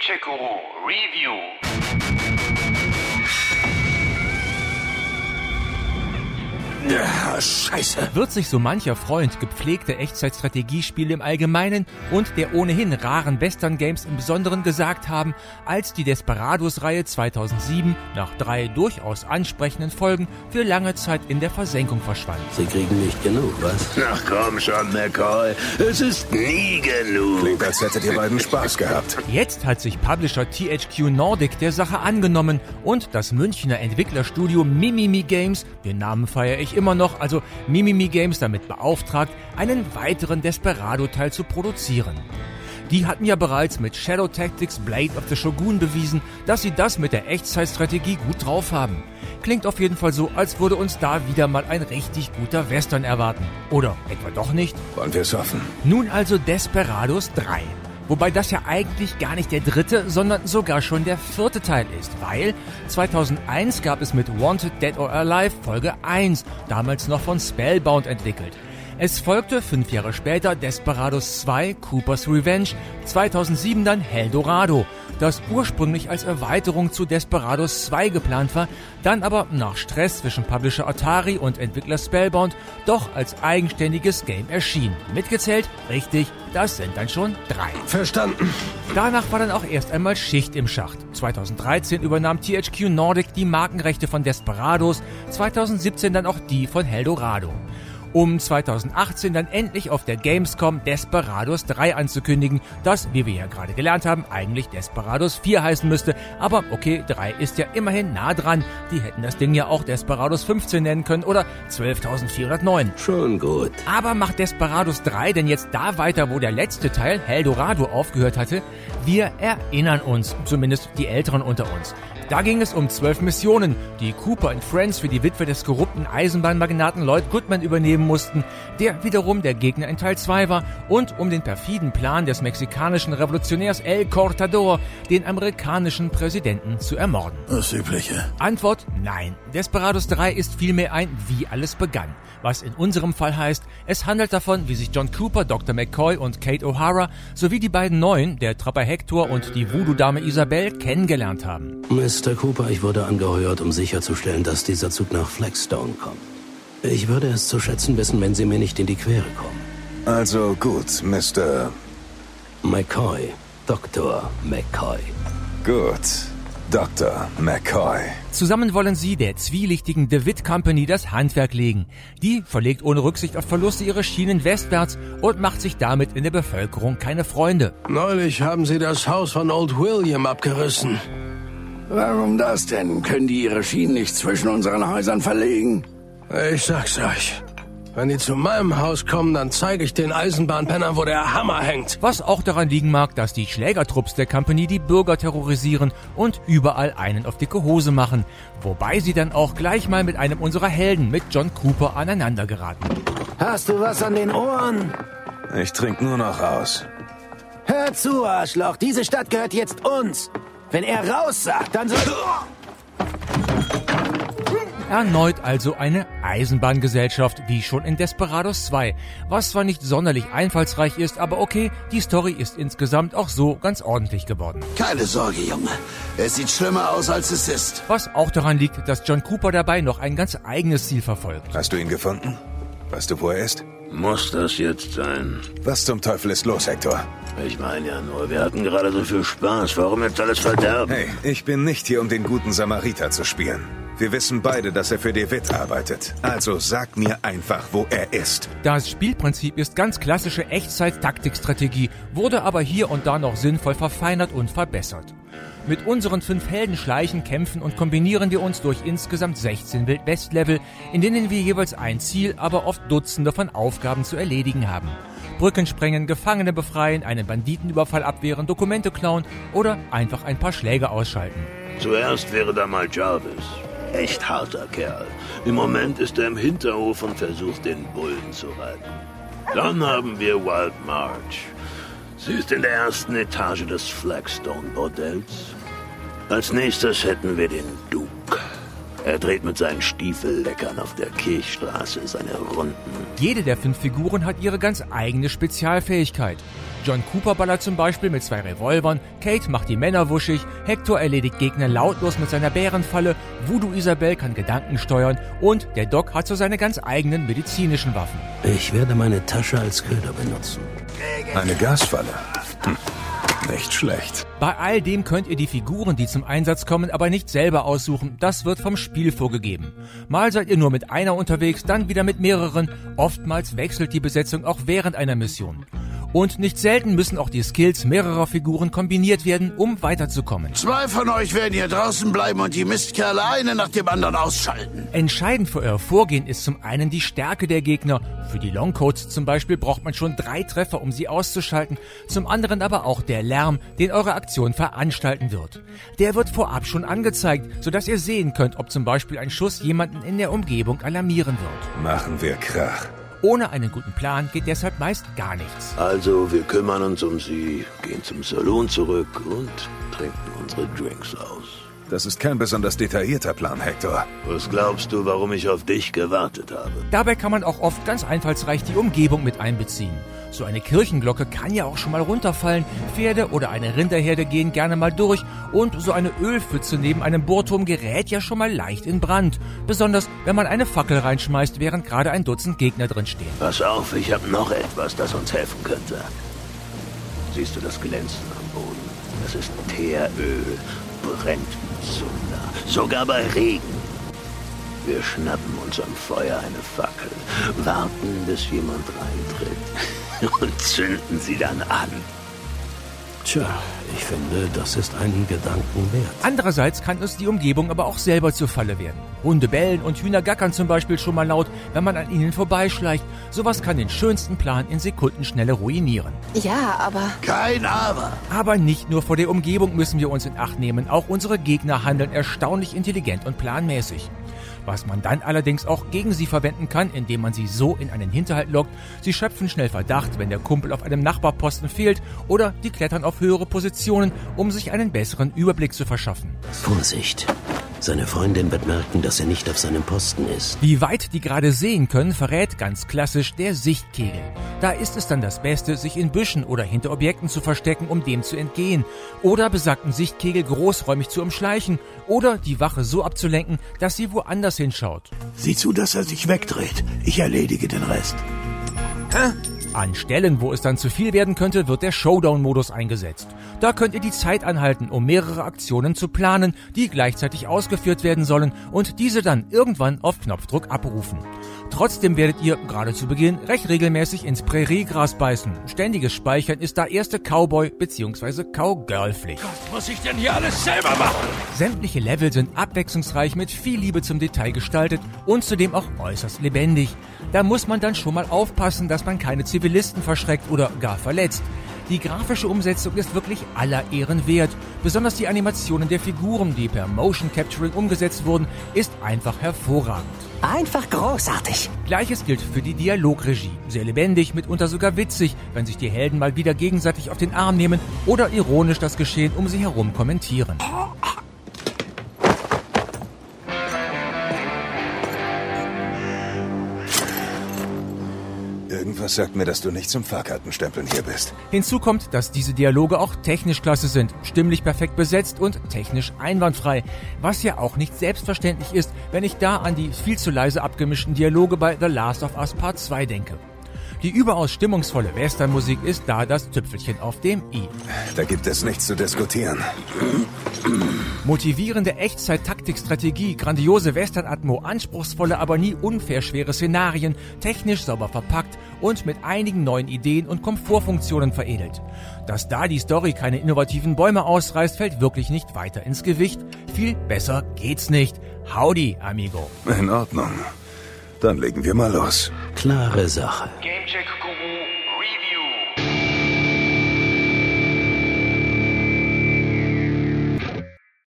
Tchekuru Review. Ja, scheiße. Wird sich so mancher Freund gepflegte Echtzeitstrategiespiele im Allgemeinen und der ohnehin raren Western-Games im Besonderen gesagt haben, als die Desperados-Reihe 2007 nach drei durchaus ansprechenden Folgen für lange Zeit in der Versenkung verschwand. Sie kriegen nicht genug, was? Ach komm schon, McCoy. Es ist nie genug. Klingt, als hättet ihr beiden Spaß gehabt. Jetzt hat sich Publisher THQ Nordic der Sache angenommen und das Münchner Entwicklerstudio Mimimi Games, den Namen feiere ich immer noch, also Mimimi Games damit beauftragt, einen weiteren Desperado-Teil zu produzieren. Die hatten ja bereits mit Shadow Tactics Blade of the Shogun bewiesen, dass sie das mit der Echtzeitstrategie gut drauf haben. Klingt auf jeden Fall so, als würde uns da wieder mal ein richtig guter Western erwarten. Oder etwa doch nicht? Wollen wir es hoffen? Nun also Desperados 3. Wobei das ja eigentlich gar nicht der dritte, sondern sogar schon der vierte Teil ist, weil 2001 gab es mit Wanted Dead or Alive Folge 1, damals noch von Spellbound entwickelt. Es folgte fünf Jahre später Desperados 2 Cooper's Revenge, 2007 dann Heldorado, das ursprünglich als Erweiterung zu Desperados 2 geplant war, dann aber nach Stress zwischen Publisher Atari und Entwickler Spellbound doch als eigenständiges Game erschien. Mitgezählt? Richtig, das sind dann schon drei. Verstanden. Danach war dann auch erst einmal Schicht im Schacht. 2013 übernahm THQ Nordic die Markenrechte von Desperados, 2017 dann auch die von Heldorado um 2018 dann endlich auf der Gamescom Desperados 3 anzukündigen, das, wie wir ja gerade gelernt haben, eigentlich Desperados 4 heißen müsste. Aber okay, 3 ist ja immerhin nah dran. Die hätten das Ding ja auch Desperados 15 nennen können oder 12.409. Schon gut. Aber macht Desperados 3 denn jetzt da weiter, wo der letzte Teil, Heldorado, aufgehört hatte? Wir erinnern uns, zumindest die Älteren unter uns. Da ging es um zwölf Missionen, die Cooper und Friends für die Witwe des korrupten Eisenbahnmagnaten Lloyd Goodman übernehmen mussten, der wiederum der Gegner in Teil 2 war, und um den perfiden Plan des mexikanischen Revolutionärs El Cortador, den amerikanischen Präsidenten zu ermorden. Das Übliche. Antwort nein. Desperados 3 ist vielmehr ein Wie alles begann. Was in unserem Fall heißt, es handelt davon, wie sich John Cooper, Dr. McCoy und Kate O'Hara sowie die beiden Neuen, der Trapper Hector und die Voodoo-Dame Isabel, kennengelernt haben. Mr. Cooper, ich wurde angeheuert, um sicherzustellen, dass dieser Zug nach Flagstone kommt. Ich würde es zu schätzen wissen, wenn Sie mir nicht in die Quere kommen. Also gut, Mr. McCoy. Dr. McCoy. Gut. Dr. McCoy. Zusammen wollen sie der zwielichtigen DeWitt Company das Handwerk legen. Die verlegt ohne Rücksicht auf Verluste ihre Schienen westwärts und macht sich damit in der Bevölkerung keine Freunde. Neulich haben sie das Haus von Old William abgerissen. Warum das denn? Können die ihre Schienen nicht zwischen unseren Häusern verlegen? Ich sag's euch. Wenn die zu meinem Haus kommen, dann zeige ich den Eisenbahnpennern, wo der Hammer hängt. Was auch daran liegen mag, dass die Schlägertrupps der Company die Bürger terrorisieren und überall einen auf dicke Hose machen. Wobei sie dann auch gleich mal mit einem unserer Helden, mit John Cooper, aneinander geraten. Hast du was an den Ohren? Ich trinke nur noch aus. Hör zu, Arschloch. Diese Stadt gehört jetzt uns. Wenn er raus sagt, dann soll... Erneut also eine Eisenbahngesellschaft, wie schon in Desperados 2, was zwar nicht sonderlich einfallsreich ist, aber okay, die Story ist insgesamt auch so ganz ordentlich geworden. Keine Sorge, Junge. Es sieht schlimmer aus, als es ist. Was auch daran liegt, dass John Cooper dabei noch ein ganz eigenes Ziel verfolgt. Hast du ihn gefunden? Weißt du, wo er ist? Muss das jetzt sein? Was zum Teufel ist los, Hector? Ich meine ja nur, wir hatten gerade so viel Spaß. Warum jetzt alles verderben? Hey, ich bin nicht hier, um den guten Samariter zu spielen. Wir wissen beide, dass er für DeWitt arbeitet. Also sag mir einfach, wo er ist. Das Spielprinzip ist ganz klassische Echtzeit-Taktikstrategie, wurde aber hier und da noch sinnvoll verfeinert und verbessert. Mit unseren fünf Helden schleichen, kämpfen und kombinieren wir uns durch insgesamt 16 Wildwest-Level, in denen wir jeweils ein Ziel, aber oft Dutzende von Aufgaben zu erledigen haben. Brücken sprengen, Gefangene befreien, einen Banditenüberfall abwehren, Dokumente klauen oder einfach ein paar Schläge ausschalten. Zuerst wäre da mal Jarvis. Echt harter Kerl. Im Moment ist er im Hinterhof und versucht, den Bullen zu retten. Dann haben wir Wild March. Sie ist in der ersten Etage des Flagstone Bordells. Als nächstes hätten wir den Duke. Er dreht mit seinen Stiefelleckern auf der Kirchstraße seine Runden. Jede der fünf Figuren hat ihre ganz eigene Spezialfähigkeit. John Cooper ballert zum Beispiel mit zwei Revolvern, Kate macht die Männer wuschig, Hector erledigt Gegner lautlos mit seiner Bärenfalle, Voodoo Isabel kann Gedanken steuern und der Doc hat so seine ganz eigenen medizinischen Waffen. Ich werde meine Tasche als Köder benutzen. Eine Gasfalle. Hm. Nicht schlecht. Bei all dem könnt ihr die Figuren, die zum Einsatz kommen, aber nicht selber aussuchen. Das wird vom Spiel vorgegeben. Mal seid ihr nur mit einer unterwegs, dann wieder mit mehreren. Oftmals wechselt die Besetzung auch während einer Mission. Und nicht selten müssen auch die Skills mehrerer Figuren kombiniert werden, um weiterzukommen. Zwei von euch werden hier draußen bleiben und die Mistkerle eine nach dem anderen ausschalten. Entscheidend für euer Vorgehen ist zum einen die Stärke der Gegner. Für die Longcoats zum Beispiel braucht man schon drei Treffer, um sie auszuschalten. Zum anderen aber auch der Lärm, den eure Aktion veranstalten wird. Der wird vorab schon angezeigt, sodass ihr sehen könnt, ob zum Beispiel ein Schuss jemanden in der Umgebung alarmieren wird. Machen wir Krach. Ohne einen guten Plan geht deshalb meist gar nichts. Also, wir kümmern uns um sie, gehen zum Saloon zurück und trinken unsere Drinks aus. Das ist kein besonders detaillierter Plan, Hector. Was glaubst du, warum ich auf dich gewartet habe? Dabei kann man auch oft ganz einfallsreich die Umgebung mit einbeziehen. So eine Kirchenglocke kann ja auch schon mal runterfallen, Pferde oder eine Rinderherde gehen gerne mal durch und so eine Ölpfütze neben einem Bohrturm gerät ja schon mal leicht in Brand. Besonders, wenn man eine Fackel reinschmeißt, während gerade ein Dutzend Gegner drin stehen. Pass auf, ich habe noch etwas, das uns helfen könnte. Siehst du das Glänzen am Boden? Das ist Teeröl, brennt wie Zunder, sogar bei Regen. Wir schnappen uns am Feuer eine Fackel, warten, bis jemand reintritt und zünden sie dann an. Tja, ich finde, das ist einen Gedanken wert. Andererseits kann uns die Umgebung aber auch selber zur Falle werden. Hunde bellen und Hühner gackern zum Beispiel schon mal laut, wenn man an ihnen vorbeischleicht. Sowas kann den schönsten Plan in Sekundenschnelle ruinieren. Ja, aber. Kein Aber. Aber nicht nur vor der Umgebung müssen wir uns in Acht nehmen, auch unsere Gegner handeln erstaunlich intelligent und planmäßig. Was man dann allerdings auch gegen sie verwenden kann, indem man sie so in einen Hinterhalt lockt, sie schöpfen schnell Verdacht, wenn der Kumpel auf einem Nachbarposten fehlt, oder die klettern auf höhere Positionen, um sich einen besseren Überblick zu verschaffen. Vorsicht. Seine Freundin wird merken, dass er nicht auf seinem Posten ist. Wie weit die gerade sehen können, verrät ganz klassisch der Sichtkegel. Da ist es dann das Beste, sich in Büschen oder hinter Objekten zu verstecken, um dem zu entgehen. Oder besagten Sichtkegel großräumig zu umschleichen. Oder die Wache so abzulenken, dass sie woanders hinschaut. Sieh zu, dass er sich wegdreht. Ich erledige den Rest. An Stellen, wo es dann zu viel werden könnte, wird der Showdown-Modus eingesetzt. Da könnt ihr die Zeit anhalten, um mehrere Aktionen zu planen, die gleichzeitig ausgeführt werden sollen und diese dann irgendwann auf Knopfdruck abrufen. Trotzdem werdet ihr, gerade zu Beginn, recht regelmäßig ins Präriegras beißen. Ständiges Speichern ist da erste Cowboy- bzw. Cowgirl-Pflicht. Was muss ich denn hier alles selber machen? Sämtliche Level sind abwechslungsreich mit viel Liebe zum Detail gestaltet und zudem auch äußerst lebendig. Da muss man dann schon mal aufpassen, dass man keine Zivilisten verschreckt oder gar verletzt. Die grafische Umsetzung ist wirklich aller Ehren wert. Besonders die Animationen der Figuren, die per Motion Capturing umgesetzt wurden, ist einfach hervorragend. Einfach großartig. Gleiches gilt für die Dialogregie. Sehr lebendig, mitunter sogar witzig, wenn sich die Helden mal wieder gegenseitig auf den Arm nehmen oder ironisch das Geschehen um sie herum kommentieren. Irgendwas sagt mir, dass du nicht zum Fahrkartenstempeln hier bist. Hinzu kommt, dass diese Dialoge auch technisch klasse sind, stimmlich perfekt besetzt und technisch einwandfrei, was ja auch nicht selbstverständlich ist, wenn ich da an die viel zu leise abgemischten Dialoge bei The Last of Us Part 2 denke. Die überaus stimmungsvolle Westernmusik ist da das Tüpfelchen auf dem i. Da gibt es nichts zu diskutieren. Motivierende Echtzeit-Taktikstrategie, grandiose Western-Atmo, anspruchsvolle, aber nie unfair schwere Szenarien, technisch sauber verpackt und mit einigen neuen Ideen und Komfortfunktionen veredelt. Dass da die Story keine innovativen Bäume ausreißt, fällt wirklich nicht weiter ins Gewicht. Viel besser geht's nicht. Howdy, amigo. In Ordnung. Dann legen wir mal los. Klare Sache. Gamecheck